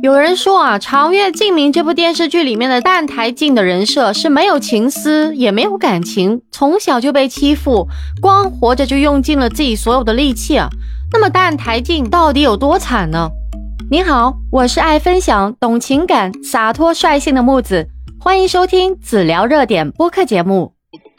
有人说啊，《长月烬明》这部电视剧里面的澹台烬的人设是没有情思，也没有感情，从小就被欺负，光活着就用尽了自己所有的力气啊。那么澹台烬到底有多惨呢？你好，我是爱分享、懂情感、洒脱率性的木子，欢迎收听子聊热点播客节目。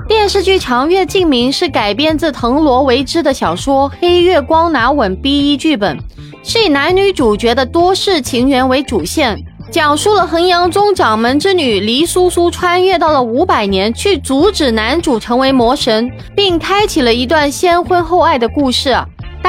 电视剧《长月烬明》是改编自藤萝为之的小说《黑月光拿稳》B 一剧本。是以男女主角的多世情缘为主线，讲述了衡阳宗掌门之女黎苏苏穿越到了五百年，去阻止男主成为魔神，并开启了一段先婚后爱的故事。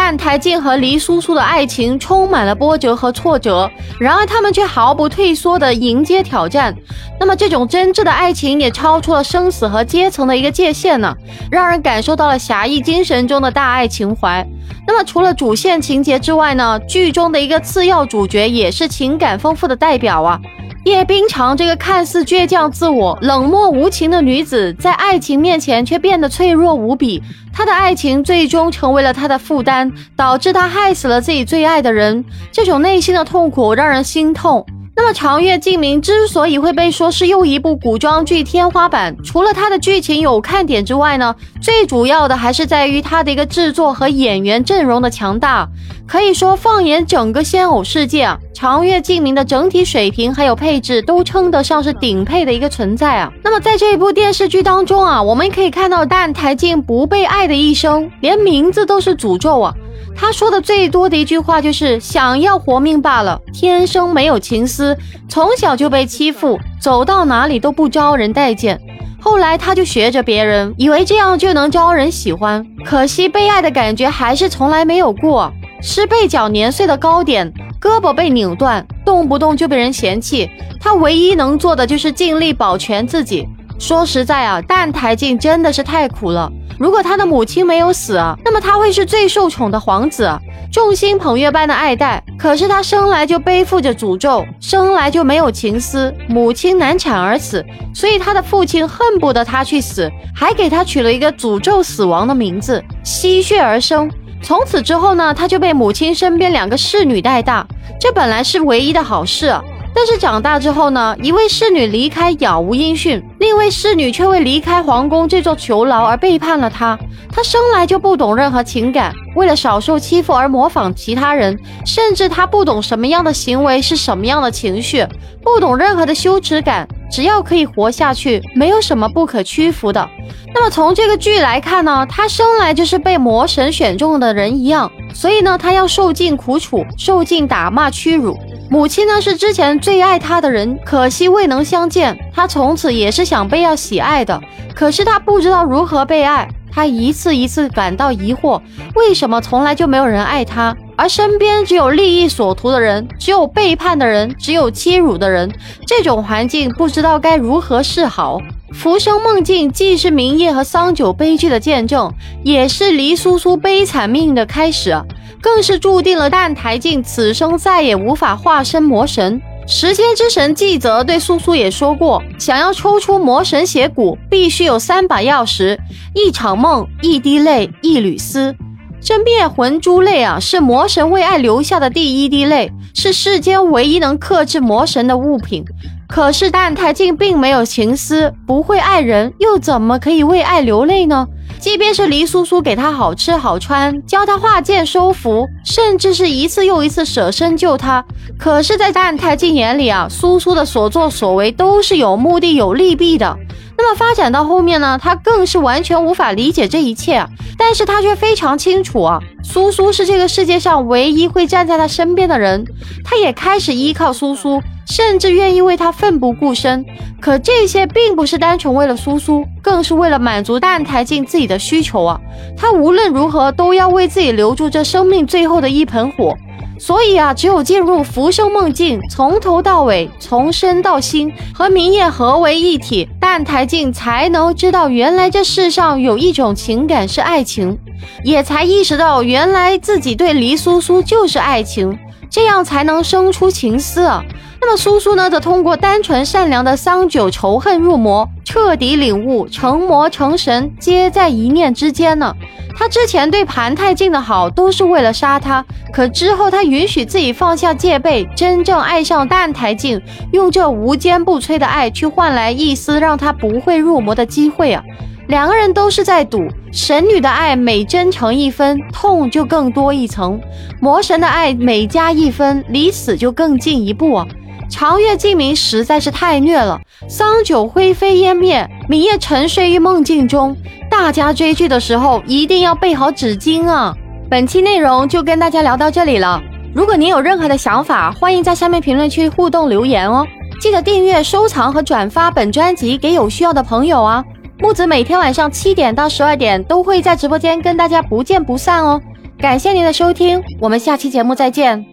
但台烬和黎叔叔的爱情充满了波折和挫折，然而他们却毫不退缩地迎接挑战。那么，这种真挚的爱情也超出了生死和阶层的一个界限呢，让人感受到了侠义精神中的大爱情怀。那么，除了主线情节之外呢，剧中的一个次要主角也是情感丰富的代表啊。叶冰裳这个看似倔强、自我、冷漠无情的女子，在爱情面前却变得脆弱无比。她的爱情最终成为了她的负担，导致她害死了自己最爱的人。这种内心的痛苦让人心痛。那么，《长月烬明》之所以会被说是又一部古装剧天花板，除了它的剧情有看点之外呢，最主要的还是在于它的一个制作和演员阵容的强大。可以说，放眼整个仙偶世界啊，《长月烬明》的整体水平还有配置都称得上是顶配的一个存在啊。那么，在这一部电视剧当中啊，我们可以看到澹台烬不被爱的一生，连名字都是诅咒啊。他说的最多的一句话就是想要活命罢了，天生没有情思，从小就被欺负，走到哪里都不招人待见。后来他就学着别人，以为这样就能招人喜欢，可惜被爱的感觉还是从来没有过，是被脚碾碎的糕点，胳膊被拧断，动不动就被人嫌弃。他唯一能做的就是尽力保全自己。说实在啊，淡台烬真的是太苦了。如果他的母亲没有死啊，那么他会是最受宠的皇子，众星捧月般的爱戴。可是他生来就背负着诅咒，生来就没有情思，母亲难产而死，所以他的父亲恨不得他去死，还给他取了一个诅咒死亡的名字——吸血而生。从此之后呢，他就被母亲身边两个侍女带大，这本来是唯一的好事。但是长大之后呢，一位侍女离开杳无音讯，另一位侍女却为离开皇宫这座囚牢而背叛了他。他生来就不懂任何情感，为了少受欺负而模仿其他人，甚至他不懂什么样的行为是什么样的情绪，不懂任何的羞耻感。只要可以活下去，没有什么不可屈服的。那么从这个剧来看呢，他生来就是被魔神选中的人一样，所以呢，他要受尽苦楚，受尽打骂屈辱。母亲呢是之前最爱他的人，可惜未能相见。他从此也是想被要喜爱的，可是他不知道如何被爱。他一次一次感到疑惑，为什么从来就没有人爱他，而身边只有利益所图的人，只有背叛的人，只有欺辱的人。这种环境不知道该如何是好。浮生梦境既是明夜和桑酒悲剧的见证，也是黎苏苏悲惨命运的开始。更是注定了淡台烬此生再也无法化身魔神。时间之神纪泽对苏苏也说过，想要抽出魔神血骨，必须有三把钥匙：一场梦、一滴泪、一缕丝。这灭魂珠泪啊，是魔神为爱留下的第一滴泪，是世间唯一能克制魔神的物品。可是澹太静并没有情思，不会爱人，又怎么可以为爱流泪呢？即便是黎叔叔给他好吃好穿，教他画剑收服，甚至是一次又一次舍身救他，可是，在澹太静眼里啊，苏苏的所作所为都是有目的、有利弊的。那么发展到后面呢，他更是完全无法理解这一切，但是他却非常清楚啊，苏苏是这个世界上唯一会站在他身边的人，他也开始依靠苏苏。甚至愿意为他奋不顾身，可这些并不是单纯为了苏苏，更是为了满足淡台烬自己的需求啊！他无论如何都要为自己留住这生命最后的一盆火。所以啊，只有进入浮生梦境，从头到尾，从身到心，和明夜合为一体，看台静才能知道，原来这世上有一种情感是爱情，也才意识到，原来自己对黎苏苏就是爱情，这样才能生出情思啊！那么苏苏呢，则通过单纯善良的桑九仇恨入魔，彻底领悟成魔成神皆在一念之间呢。他之前对盘太静的好都是为了杀他，可之后他允许自己放下戒备，真正爱上淡台静，用这无坚不摧的爱去换来一丝让他不会入魔的机会啊！两个人都是在赌，神女的爱每真诚一分，痛就更多一层；魔神的爱每加一分，离死就更近一步啊！长月烬明实在是太虐了，桑酒灰飞烟灭，明夜沉睡于梦境中。大家追剧的时候一定要备好纸巾啊！本期内容就跟大家聊到这里了。如果您有任何的想法，欢迎在下面评论区互动留言哦。记得订阅、收藏和转发本专辑给有需要的朋友啊！木子每天晚上七点到十二点都会在直播间跟大家不见不散哦。感谢您的收听，我们下期节目再见。